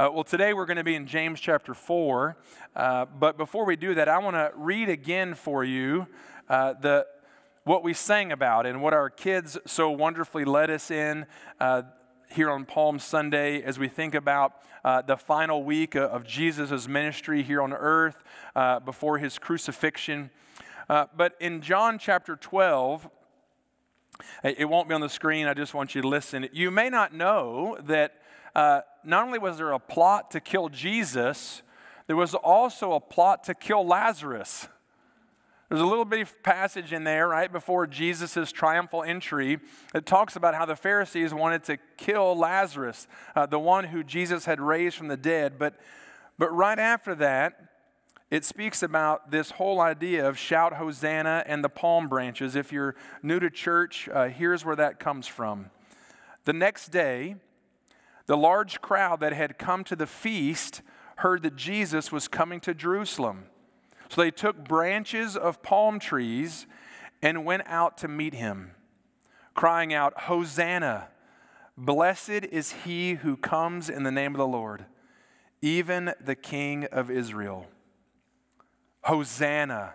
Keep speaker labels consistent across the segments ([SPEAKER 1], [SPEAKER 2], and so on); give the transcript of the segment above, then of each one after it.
[SPEAKER 1] Uh, well, today we're going to be in James chapter 4. Uh, but before we do that, I want to read again for you uh, the, what we sang about and what our kids so wonderfully led us in uh, here on Palm Sunday as we think about uh, the final week of Jesus' ministry here on earth uh, before his crucifixion. but in John chapter 12, it won't be on the screen. I just want you to listen. You may not know that uh, not only was there a plot to kill Jesus, there was also a plot to kill Lazarus. There's a little brief passage in there right before Jesus' triumphal entry that talks about how the Pharisees wanted to kill Lazarus, uh, the one who Jesus had raised from the dead. But, but right after that, it speaks about this whole idea of shout Hosanna and the palm branches. If you're new to church, uh, here's where that comes from. The next day, the large crowd that had come to the feast heard that Jesus was coming to Jerusalem. So they took branches of palm trees and went out to meet him, crying out, Hosanna! Blessed is he who comes in the name of the Lord, even the King of Israel. Hosanna!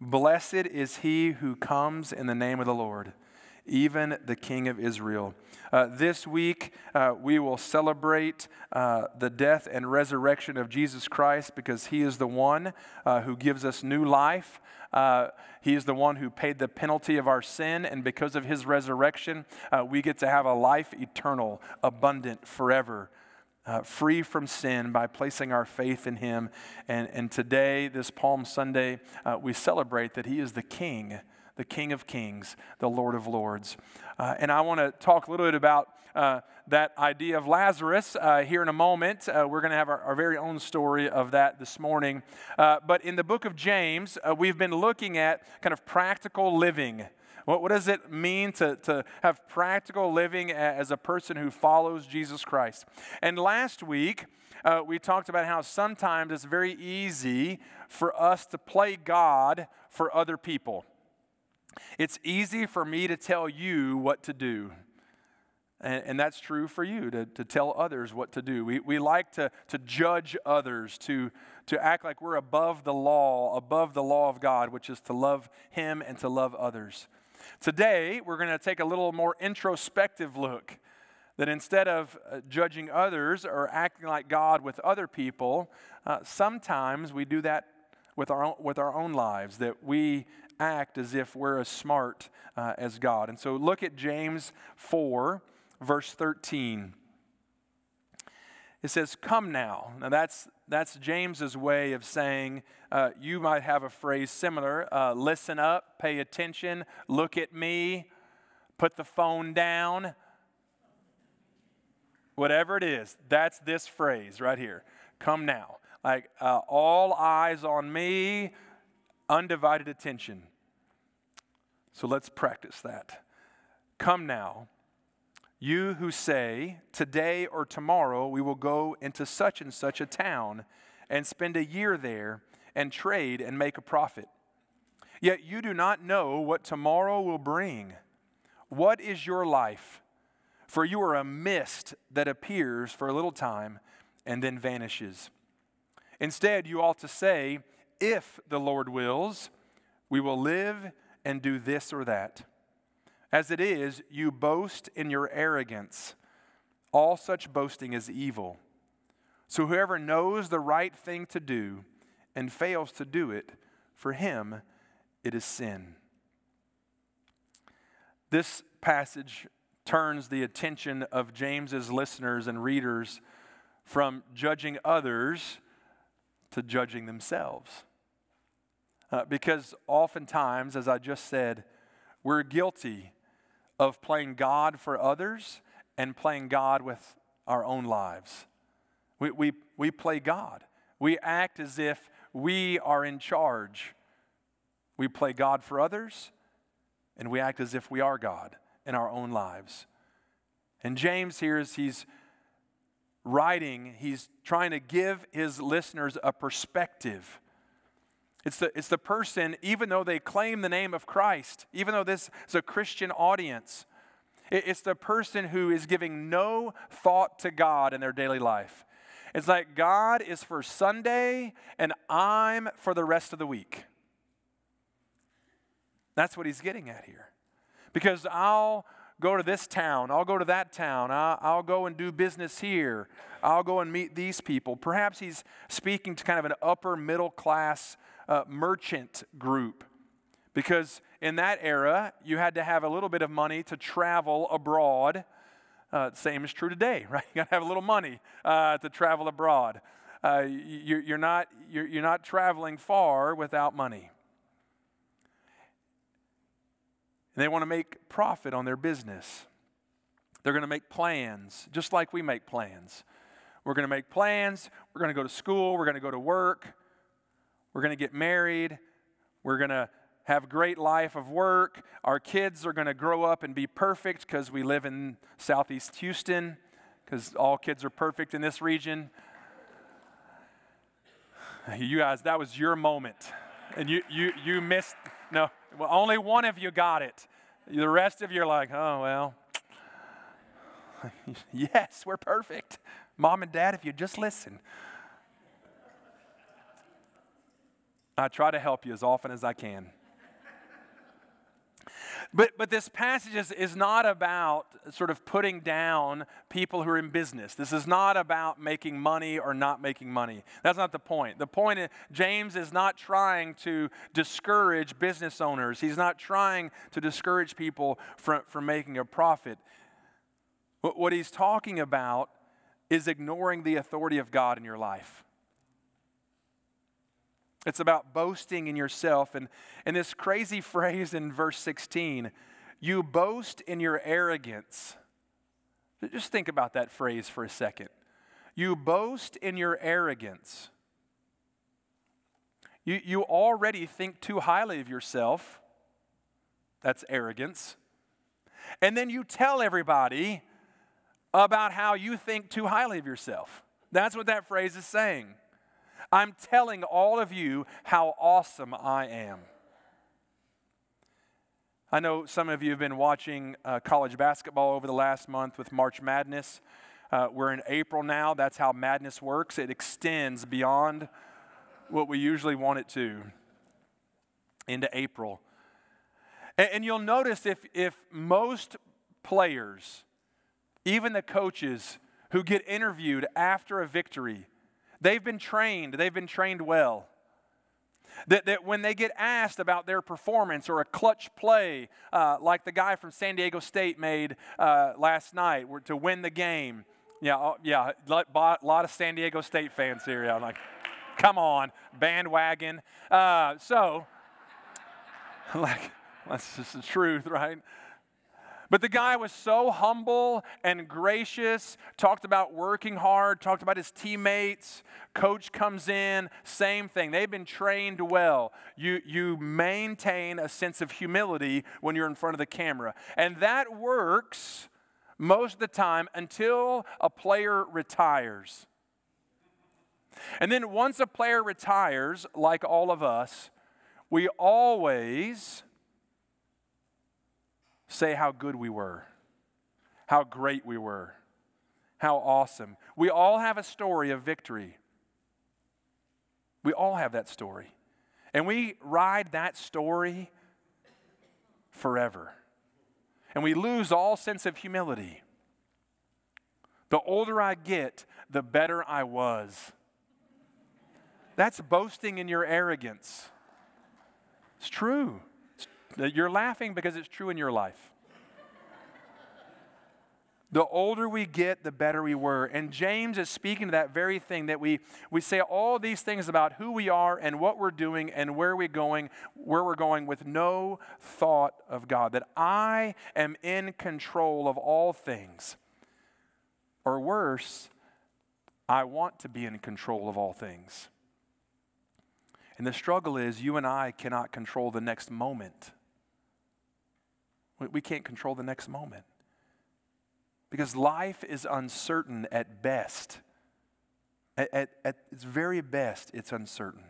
[SPEAKER 1] Blessed is he who comes in the name of the Lord even the King of Israel. Uh, this week, uh, we will celebrate uh, the death and resurrection of Jesus Christ because He is the one uh, who gives us new life. Uh, he is the one who paid the penalty of our sin, and because of His resurrection, uh, we get to have a life eternal, abundant, forever. free from sin by placing our faith in Him. And, and today, this Palm Sunday, we celebrate that He is the King the King of Kings, the Lord of Lords. Uh, and I want to talk a little bit about uh, that idea of Lazarus uh, here in a moment. Uh, we're going to have our, our, very own story of that this morning. Uh, but in the book of James, uh, we've been looking at kind of practical living. What, what does it mean to, to have practical living as a person who follows Jesus Christ? And last week, uh, we talked about how sometimes it's very easy for us to play God for other people. It's easy for me to tell you what to do. And, and, that's true for you to, to tell others what to do. We, we like to, to judge others, to, to act like we're above the law, above the law of God, which is to love Him and to love others. Today, we're going to take a little more introspective look that instead of uh, judging others or acting like God with other people, uh, sometimes we do that with our own, with our own lives, that we act as if we're as smart uh, as God. And so look at James 4, verse 13. It says, Come now. Now that's, that's James's way of saying, uh, you might have a phrase similar uh, listen up, pay attention, look at me, put the phone down. Whatever it is, that's this phrase right here. Come now. Like, uh, all eyes on me, undivided attention. So let's practice that. Come now, you who say, Today or tomorrow we will go into such and such a town and spend a year there and trade and make a profit. Yet you do not know what tomorrow will bring. What is your life? For you are a mist that appears for a little time and then vanishes. Instead, you ought to say, If the Lord wills, we will live and do this or that. As it is, you boast in your arrogance. All such boasting is evil. So whoever knows the right thing to do and fails to do it, for him it is sin. This passage turns the attention of James's listeners and readers from judging others to judging themselves. Uh, because oftentimes, as I just said, we're guilty of playing God for others and playing God with our own lives. We, we, we play God. We act as if we are in charge. We play God for others, and we act as if we are God in our own lives. And James here, as he's writing, he's trying to give his listeners a perspective. It's the, it's the person, even though they claim the name of Christ, even though this is a Christian audience, it, it's the person who is giving no thought to God in their daily life. It's like God is for Sunday and I'm for the rest of the week. That's what he's getting at here. Because I'll go to this town, I'll go to that town, I'll, I'll, go and do business here, I'll go and meet these people. Perhaps he's speaking to kind of an upper middle class uh, merchant group. Because in that era, you had to have a little bit of money to travel abroad. Uh, same is true today, right? You got to have a little money uh, to travel abroad. Uh, you, you're, not, you're, you're not traveling far without money. And they want to make profit on their business. They're going to make plans, just like we make plans. We're going to make plans. We're going to go to school. We're going to go to work. We're going to get married. We're going to have great life of work. Our kids are going to grow up and be perfect because we live in Southeast Houston, because all kids are perfect in this region. You guys, that was your moment. And you, you, you missed, no, well, only one of you got it. The rest of you are like, oh, well. yes, we're perfect. Mom and dad, if you just listen. I try to help you as often as I can. But, but this passage is, is not about sort of putting down people who are in business. This is not about making money or not making money. That's not the point. The point is, James is not trying to discourage business owners, he's not trying to discourage people from, from making a profit. What, what he's talking about is ignoring the authority of God in your life. It's about boasting in yourself. And, and this crazy phrase in verse 16, you boast in your arrogance. Just think about that phrase for a second. You boast in your arrogance. You, you already think too highly of yourself. That's arrogance. And then you tell everybody about how you think too highly of yourself. That's what that phrase is saying. I'm telling all of you how awesome I am. I know some of you have been watching uh, college basketball over the last month with March Madness. Uh, we're in April now. That's how madness works, it extends beyond what we usually want it to into April. And, and you'll notice if, if most players, even the coaches who get interviewed after a victory, They've been trained, they've been trained well. That, that when they get asked about their performance or a clutch play, uh, like the guy from San Diego State made uh, last night to win the game, yeah, oh, yeah, a lot of San Diego State fans here. Yeah, I'm like, come on, bandwagon. Uh, so, like, that's just the truth, right? But the guy was so humble and gracious, talked about working hard, talked about his teammates. Coach comes in, same thing. They've been trained well. You, you maintain a sense of humility when you're in front of the camera. And that works most of the time until a player retires. And then once a player retires, like all of us, we always say how good we were, how great we were, how awesome. We all have a story of victory. We all have that story. And we ride that story forever. And we lose all sense of humility. The older I get, the better I was. That's boasting in your arrogance. It's true. You're laughing because it's true in your life. The older we get, the better we were. And James is speaking to that very thing that we, we say all these things about who we are and what we're doing and where we're going, where we're going with no thought of God. That I am in control of all things. Or worse, I want to be in control of all things. And the struggle is you and I cannot control the next moment. We can't control the next moment. Because life is uncertain at best. At, at, at, its very best, it's uncertain.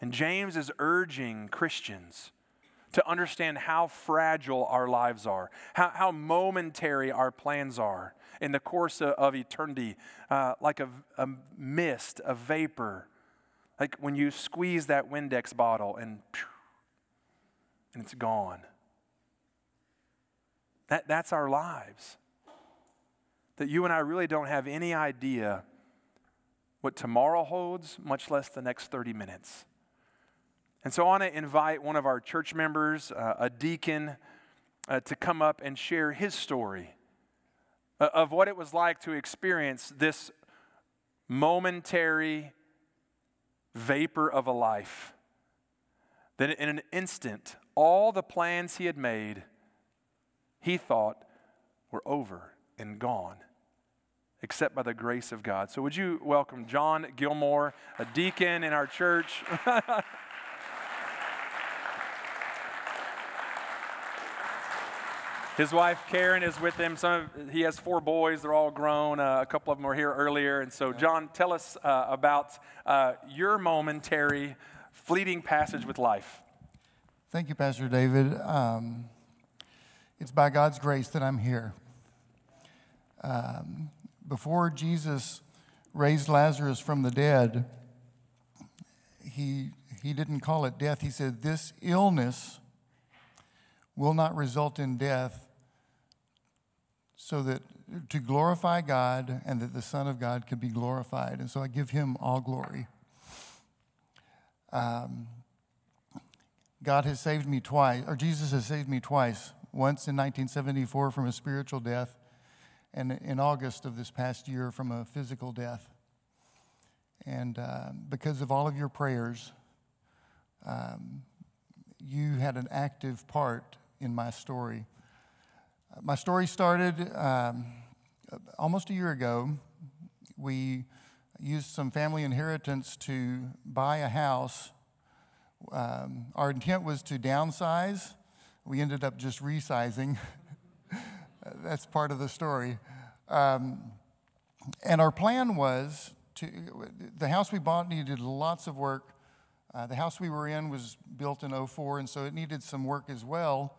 [SPEAKER 1] And James is urging Christians to understand how fragile our lives are, how, how momentary our plans are in the course of, of eternity, uh, like a, a mist, a vapor, like when you squeeze that Windex bottle and, and it's gone. That, that's our lives. That you and I really don't have any idea what tomorrow holds, much less the next 30 minutes. And so I want to invite one of our church members, uh, a deacon, uh, to come up and share his story uh, of what it was like to experience this momentary vapor of a life. That in an instant, all the plans he had made, he thought were over and gone except by the grace of God. So, would you welcome John Gilmore, a deacon in our church? His wife Karen is with him. Some of, he has four boys. They're all grown. Uh, a couple of them were here earlier. And so, John, tell us uh, about uh, your momentary, fleeting passage with life.
[SPEAKER 2] Thank you, Pastor David. Um, it's by God's grace that I'm here. Um, before Jesus raised Lazarus from the dead, he, he didn't call it death. He said, This illness will not result in death, so that to glorify God and that the Son of God could be glorified. And so I give him all glory. Um, God has saved me twice, or Jesus has saved me twice. Once in 1974 from a spiritual death, and in August of this past year from a physical death. And uh, because of all of your prayers, um, you had an active part in my story. My story started um, almost a year ago. We used some family inheritance to buy a house. Um, our intent was to downsize. We ended up just resizing. that's part of the story. Um, and our plan was to, the house we bought needed lots of work. Uh, the house we were in was built in 04, and so it needed some work as well.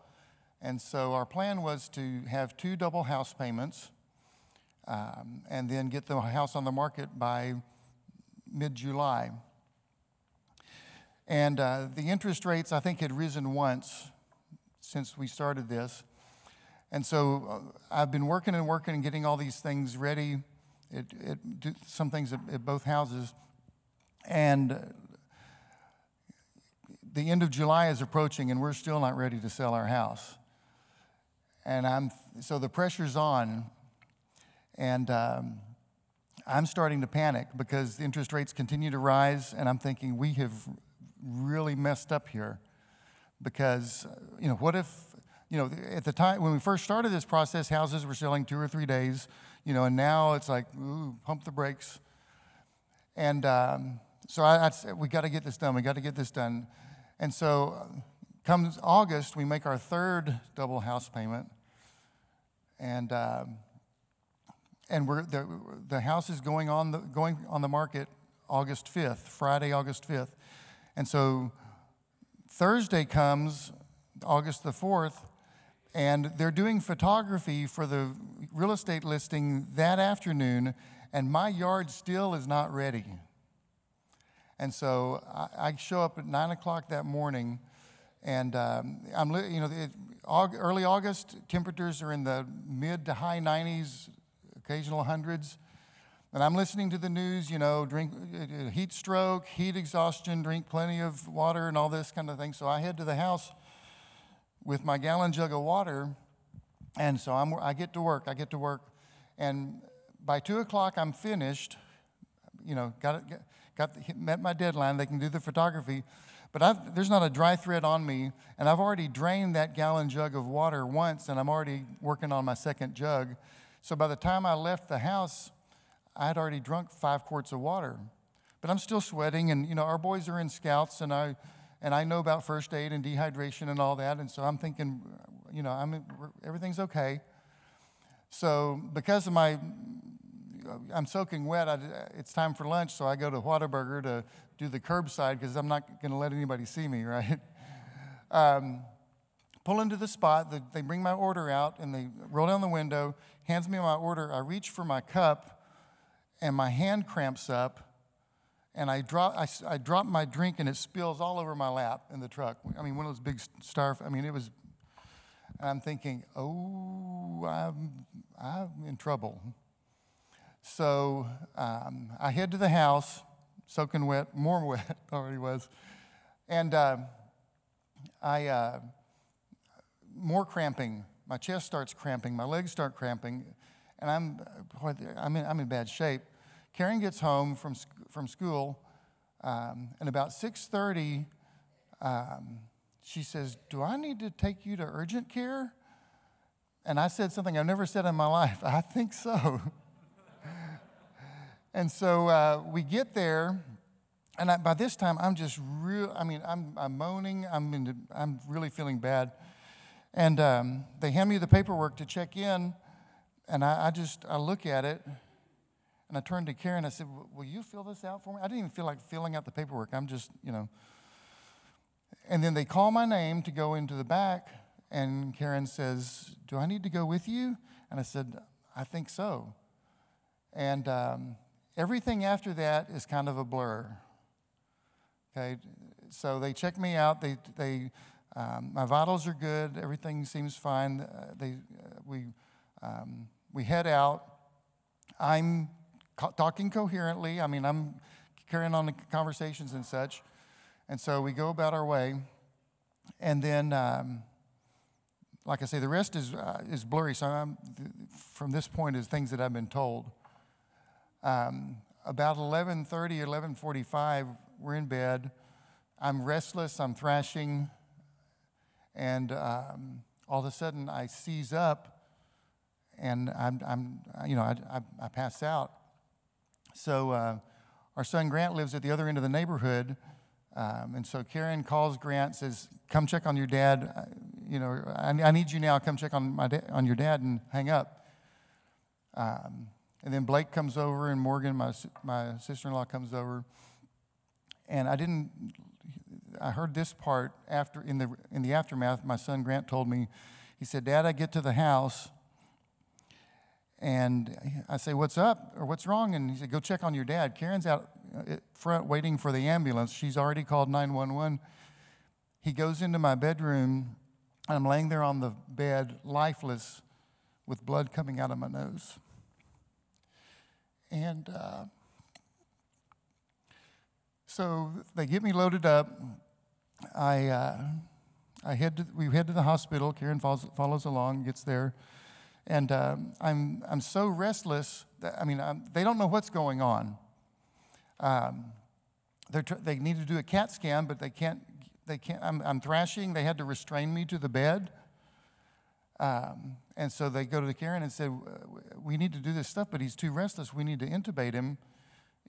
[SPEAKER 2] And so our plan was to have two double house payments um, and then get the house on the market by mid July. And uh, the interest rates, I think, had risen once since we started this. And so uh, I've been working and working and getting all these things ready, it, it, some things at, at, both houses. And uh, the end of July is approaching, and we're still not ready to sell our house. And I'm, so the pressure's on, and um, I'm starting to panic because the interest rates continue to rise, and I'm thinking we have really messed up here. Because, you know, what if you know, at the time when we first started this process, houses were selling two or three days, you know, and now it's like, ooh, pump the brakes. And um, so I, I said, we got to get this done. We got to get this done. And so, uh, comes August, we make our third double house payment, and um, and we're the, the house is going on the going on the market August fifth, Friday, August fifth, and so Thursday comes August the fourth, and they're doing photography for the real estate listing that afternoon, and my yard still is not ready. And so I, I show up at nine o'clock that morning, and um, I'm, you know, it, early August temperatures are in the mid to high 90s, occasional hundreds. And I'm listening to the news, you know, drink uh, heat stroke, heat exhaustion, drink plenty of water, and all this kind of thing. So I head to the house with my gallon jug of water. And so I'm, I get to work. I get to work. And by two o'clock, I'm finished. You know, got, got the, met my deadline. They can do the photography. But I've, there's not a dry thread on me. And I've already drained that gallon jug of water once, and I'm already working on my second jug. So by the time I left the house, I had already drunk five quarts of water. But I'm still sweating, and you know, our boys are in scouts, and I and I know about first aid and dehydration and all that, and so I'm thinking, you know, I'm, everything's okay. So because of my, I'm soaking wet, I, it's time for lunch, so I go to Whataburger to do the curbside because I'm not going to let anybody see me, right? Um, pull into the spot. The, they bring my order out and they roll down the window, hands me my order. I reach for my cup and my hand cramps up and I drop, I, I drop my drink and it spills all over my lap in the truck. I mean, one of those big star, I mean, it was, I'm thinking, oh, I'm, I'm in trouble. So um, I head to the house, soaking wet, more wet already was, and uh, I, uh, more cramping. My chest starts cramping, my legs start cramping, and I'm, I'm, in, I'm in bad shape. Karen gets home from, from school, um, and about 6.30, um, she says, do I need to take you to urgent care? And I said something I've never said in my life. I think so. and so uh, we get there, and I, by this time, I'm just real, I mean, I'm, I'm moaning, I'm, in, I'm really feeling bad. And um, they hand me the paperwork to check in, and I, I just, I look at it, and I turned to Karen. I said, Will you fill this out for me? I didn't even feel like filling out the paperwork. I'm just, you know. And then they call my name to go into the back, and Karen says, Do I need to go with you? And I said, I think so. And um, everything after that is kind of a blur. Okay, so they check me out. They, they, um, my vitals are good. Everything seems fine. Uh, they, uh, we, um, we head out. I'm co- talking coherently. I mean, I'm carrying on the conversations and such. And so we go about our way. And then, um, like I say, the rest is, uh, is blurry. So I'm, from this point is things that I've been told. Um, about 11.30, 11.45, we're in bed. I'm restless, I'm thrashing. And um, all of a sudden I seize up and I'm, I'm you know, I, I, I pass out. So uh, our son Grant lives at the other end of the neighborhood. Um, and so Karen calls Grant, says, "Come check on your dad. Uh, you know, I, I, need you now. Come check on my da- on your dad and hang up." Um, and then Blake comes over, and Morgan, my my sister-in-law, comes over. And I didn't. I heard this part after in the in the aftermath. My son Grant told me, he said, "Dad, I get to the house." And I say, What's up or what's wrong? And he said, Go check on your dad. Karen's out uh, front waiting for the ambulance. She's already called 911. He goes into my bedroom. I'm laying there on the bed, lifeless, with blood coming out of my nose. And uh, so they get me loaded up. I, uh, I head to, we head to the hospital. Karen follows, follows along, gets there. And um, I'm, I'm so restless. That, I mean, I'm, they don't know what's going on. Um, tr- they need to do a CAT scan, but they can't. They can't. I'm, I'm thrashing. They had to restrain me to the bed. Um, and so they go to the Karen and say, "We need to do this stuff, but he's too restless. We need to intubate him,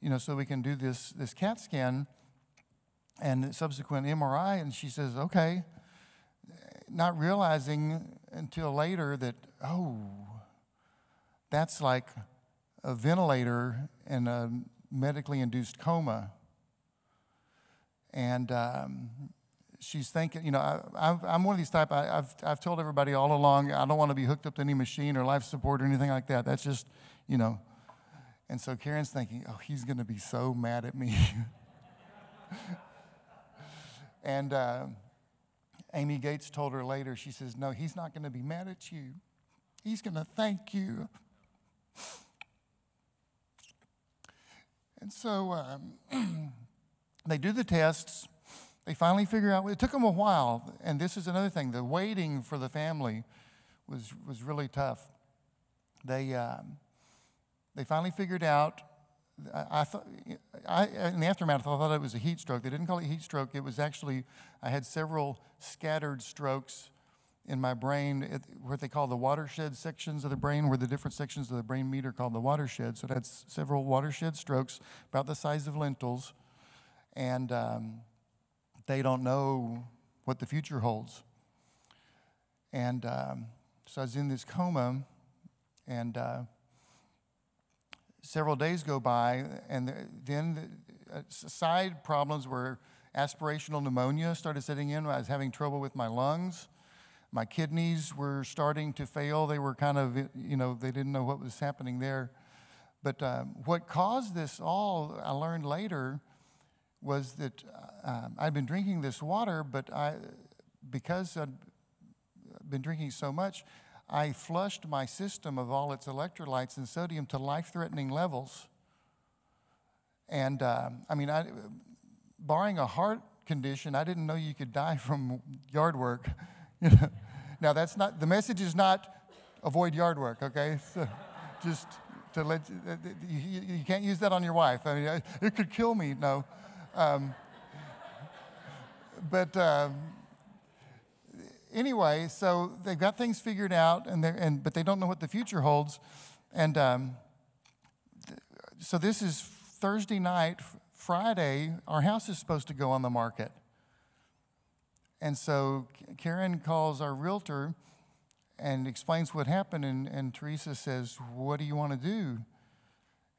[SPEAKER 2] you know, so we can do this this CAT scan and subsequent MRI." And she says, "Okay," not realizing until later that, oh, that's like a ventilator in a medically induced coma. And um, she's thinking, you know, I, am one of these type, I, have I've told everybody all along, I don't want to be hooked up to any machine or life support or anything like that. That's just, you know. And so Karen's thinking, oh, he's going to be so mad at me. and, uh, Amy Gates told her later, she says, No, he's not going to be mad at you. He's going to thank you. And so um, they do the tests. They finally figure out, it took them a while. And this is another thing the waiting for the family was, was really tough. They, um, they finally figured out I, thought, I, in the aftermath, I thought it was a heat stroke. They didn't call it heat stroke. It was actually, I had several scattered strokes in my brain, what they call the watershed sections of the brain, where the different sections of the brain meet are called the watershed. So it had several watershed strokes, about the size of lentils, and um, they don't know what the future holds. And um, so I was in this coma, and uh, several days go by, and then uh, side problems were aspirational pneumonia started setting in. I was having trouble with my lungs. My kidneys were starting to fail. They were kind of, you know, they didn't know what was happening there. But um, what caused this all, I learned later, was that uh, I'd been drinking this water, but I, because I'd been drinking so much, I flushed my system of all its electrolytes and sodium to life threatening levels. And uh, I mean, I, barring a heart condition, I didn't know you could die from yard work. now, that's not, the message is not avoid yard work, okay? So just to let you, you, can't use that on your wife. I mean, it could kill me. No. Um, but, um, anyway, so they've got things figured out, and, they and but they don't know what the future holds. And um, th- so this is Thursday night. Friday, our house is supposed to go on the market. And so Karen calls our realtor and explains what happened, and, and Teresa says, "What do you want to do?"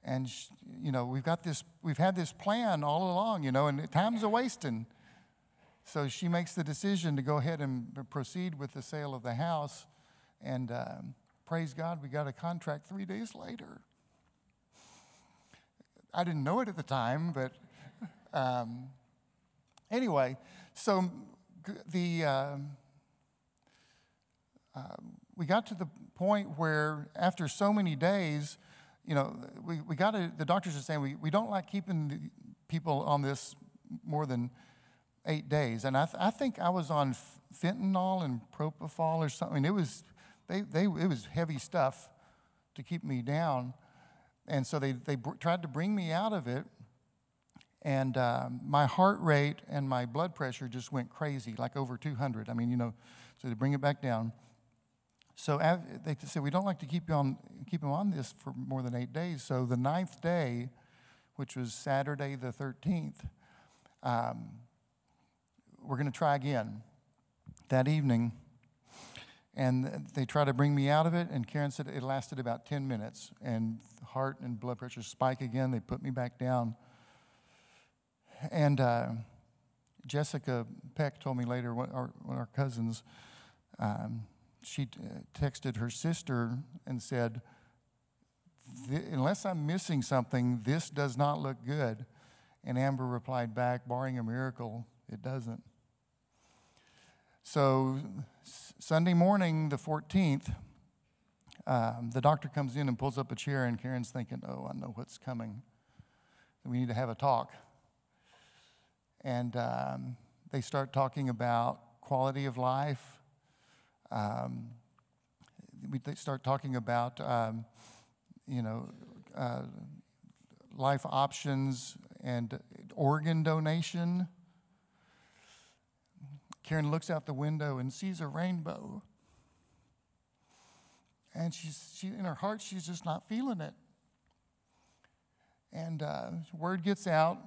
[SPEAKER 2] And you know, we've got this, we've had this plan all along, you know, and time's a wasting. So she makes the decision to go ahead and proceed with the sale of the house. And um, praise God, we got a contract three days later. I didn't know it at the time, but um, anyway, so the uh, uh, we got to the point where after so many days, you know, we, we got to, the doctors are saying we, we don't like keeping people on this more than eight days. And I, th- I think I was on fentanyl and propofol or something. It was, they, they, it was heavy stuff to keep me down. And so they, they br- tried to bring me out of it. And uh, my heart rate and my blood pressure just went crazy, like over 200. I mean, you know, so they bring it back down. So they said, we don't like to keep you on, keep him on this for more than eight days. So the ninth day, which was Saturday the 13th, um, we're going to try again that evening. And they tried to bring me out of it, and Karen said it lasted about 10 minutes. And heart and blood pressure spike again. They put me back down. And uh, Jessica Peck told me later, one, our, of our cousins, um, she uh, texted her sister and said, Unless I'm missing something, this does not look good. And Amber replied back, barring a miracle, it doesn't. So, Sunday morning, the 14th, um, the doctor comes in and pulls up a chair, and Karen's thinking, Oh, I know what's coming. We need to have a talk. And um, they start talking about quality of life. Um, we start talking about, um, you know, uh, life options and organ donation. Karen looks out the window and sees a rainbow. And she's, she, in her heart, she's just not feeling it. And uh, word gets out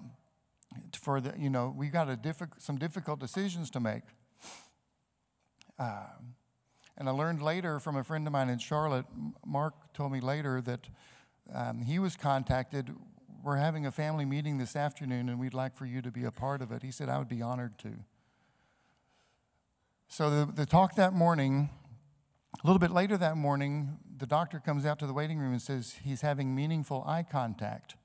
[SPEAKER 2] for the, you know, we've got a diffi- some difficult decisions to make. Uh, and I learned later from a friend of mine in Charlotte, Mark told me later that um, he was contacted. We're having a family meeting this afternoon, and we'd like for you to be a part of it. He said, I would be honored to. So the, the talk that morning, a little bit later that morning, the doctor comes out to the waiting room and says he's having meaningful eye contact.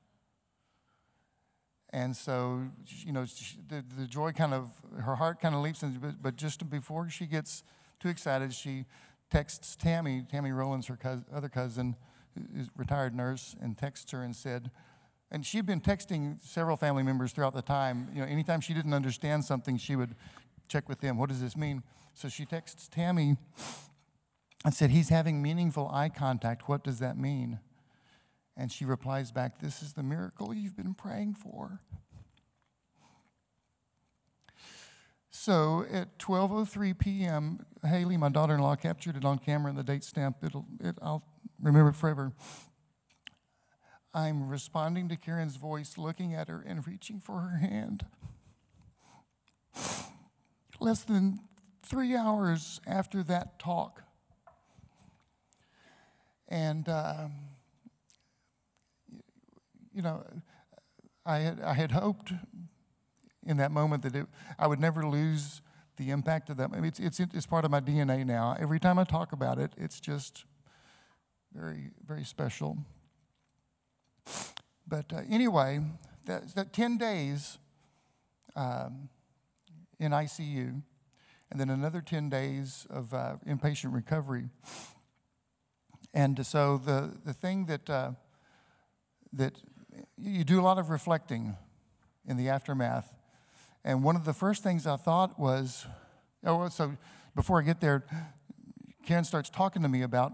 [SPEAKER 2] And so, you know, the, the joy kind of, her heart kind of leaps, in, but, just before she gets too excited, she texts Tammy, Tammy Rowlands, her cousin, other cousin, retired nurse, and texts her and said, and she'd been texting several family members throughout the time. You know, anytime she didn't understand something, she would check with them. What does this mean? So she texts Tammy and said, He's having meaningful eye contact. What does that mean? And she replies back, This is the miracle you've been praying for. So at 12:03 p.m., Haley, my daughter-in-law, captured it on camera and the date stamp. It'll, it, I'll remember it forever. I'm responding to Karen's voice, looking at her and reaching for her hand. Less than three hours after that talk. And, um, you know, I had, I had hoped in that moment that it, I would never lose the impact of that. I mean, it's, it's, it's part of my DNA now. Every time I talk about it, it's just very, very special. But uh, anyway, that, that 10 days um, in ICU, and then another 10 days of uh, inpatient recovery. And so the, the thing that, uh, that you do a lot of reflecting in the aftermath. And one of the first things I thought was, oh, so before I get there, Karen starts talking to me about,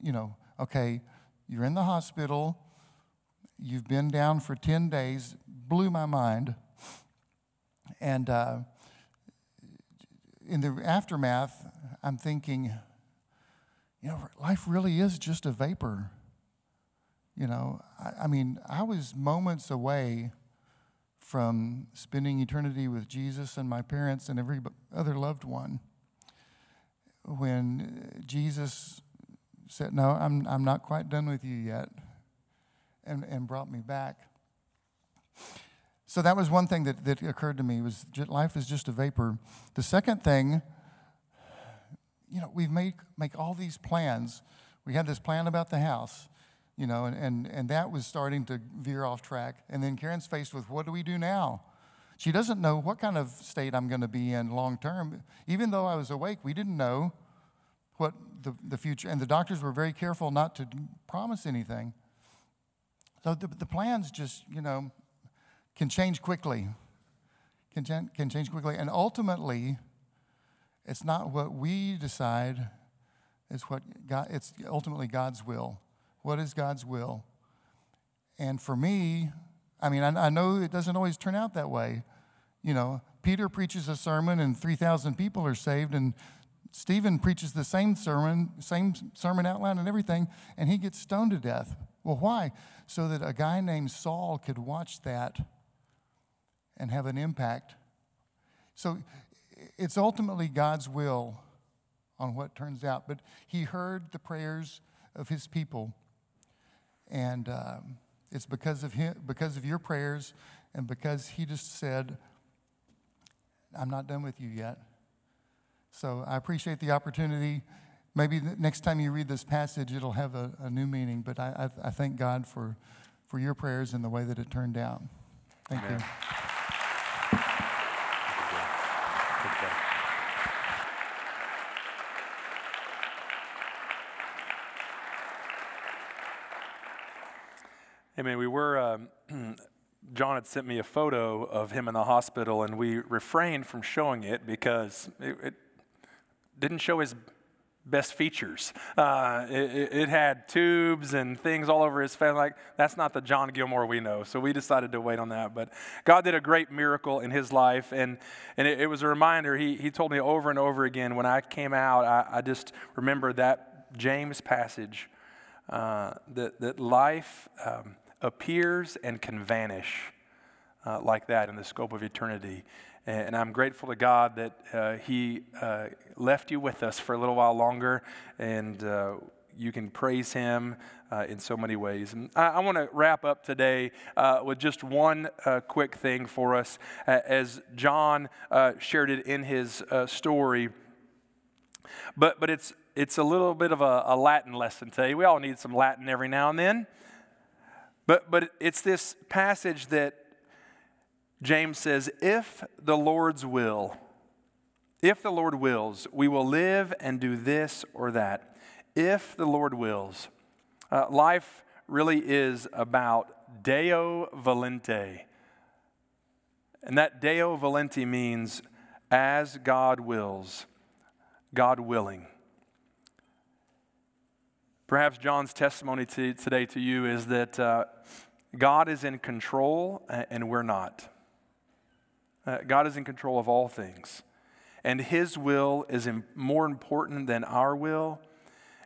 [SPEAKER 2] you know, okay, you're in the hospital, you've been down for 10 days, blew my mind. And uh, in the aftermath, I'm thinking, you know, life really is just a vapor. You know, I, I mean, I was moments away from spending eternity with Jesus and my parents and every other loved one when uh, Jesus said, No, I'm, I'm not quite done with you yet, and, and brought me back. So that was one thing that, that occurred to me was life is just a vapor. The second thing, you know, we make, make all these plans. We had this plan about the house, you know, and, and, and that was starting to veer off track. And then Karen's faced with what do we do now? She doesn't know what kind of state I'm going to be in long term. Even though I was awake, we didn't know what the, the future, and the doctors were very careful not to promise anything. So the, the plans just, you know, can change quickly, can, can change quickly. And ultimately, it's not what we decide, it's what God, it's ultimately God's will. What is God's will? And for me, I mean, I, I know it doesn't always turn out that way. You know, Peter preaches a sermon and 3,000 people are saved, and Stephen preaches the same sermon, same sermon outline and everything, and he gets stoned to death. Well, why? So that a guy named Saul could watch that and have an impact. So it's ultimately God's will on what turns out. But he heard the prayers of his people. And um, it's because of, him, because of your prayers and because he just said, I'm not done with you yet. So I appreciate the opportunity. Maybe next time you read this passage, it'll have a, a new meaning. But I, I, I, thank God for, for your prayers and the way that it turned out. Thank Amen. you.
[SPEAKER 1] Hey, man, we were, um, John had sent me a photo of him in the hospital, and we refrained from showing it because it, it didn't show his best features. Uh, it, it, had tubes and things all over his face. Like, that's not the John Gilmore we know. So we decided to wait on that. But God did a great miracle in his life. And, and it, it was a reminder. He, he told me over and over again when I came out, I, I just remember that James passage uh, that, that life. Um, appears and can vanish uh, like that in the scope of eternity. And I'm grateful to God that uh, He uh, left you with us for a little while longer, and uh, you can praise Him uh, in so many ways. And I, I want to wrap up today uh, with just one quick thing for us. as John shared it in his story, but, but it's, it's a little bit of a, a Latin lesson today. We all need some Latin every now and then. But, but it's this passage that James says, if the Lord's will, if the Lord wills, we will live and do this or that. If the Lord wills. Uh, life really is about Deo volente. And that Deo volente means as God wills, God willing. Perhaps John's testimony to, today to you is that uh, God is in control and we're not. Uh, God is in control of all things, and His will is more important than our will.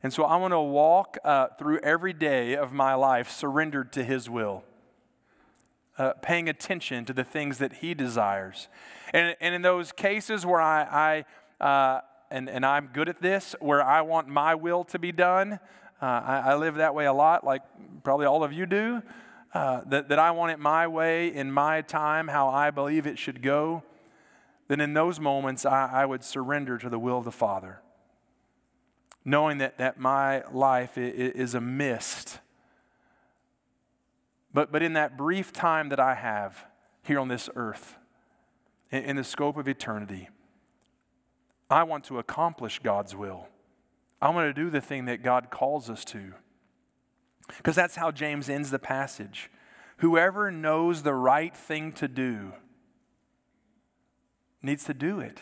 [SPEAKER 1] And so I want to walk uh, through every day of my life surrendered to His will, uh, paying attention to the things that He desires. And, and in those cases where I, I uh, and, and I'm good at this, where I want my will to be done, uh, I, I, live that way a lot, like probably all of you do. Uh, that, that I want it my way in my time, how I believe it should go. then in those moments I, I would surrender to the will of the Father, knowing that, that my life is a mist. But, but in that brief time that I have here on this earth, in, in the scope of eternity, I want to accomplish God's will. I want to do the thing that God calls us to. Because that's how James ends the passage. Whoever knows the right thing to do needs to do it.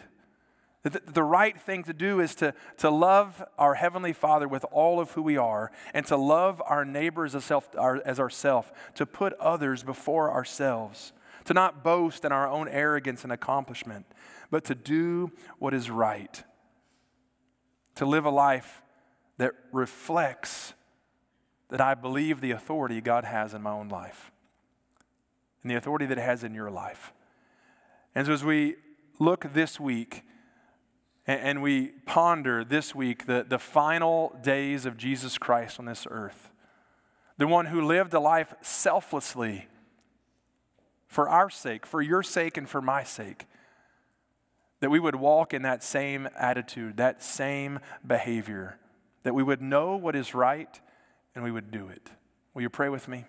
[SPEAKER 1] The, the, right thing to do is to, to love our Heavenly Father with all of who we are and to love our neighbors as, self, our, as ourselves, to put others before ourselves, to not boast in our own arrogance and accomplishment, but to do what is right, to live a life that reflects that I believe the authority God has in my own life and the authority that it has in your life. And so as we look this week and, and we ponder this week the, the final days of Jesus Christ on this earth, the one who lived a life selflessly for our sake, for your sake, and for my sake, that we would walk in that same attitude, that same behavior, that we would know what is right and we would do it. Will you pray with me?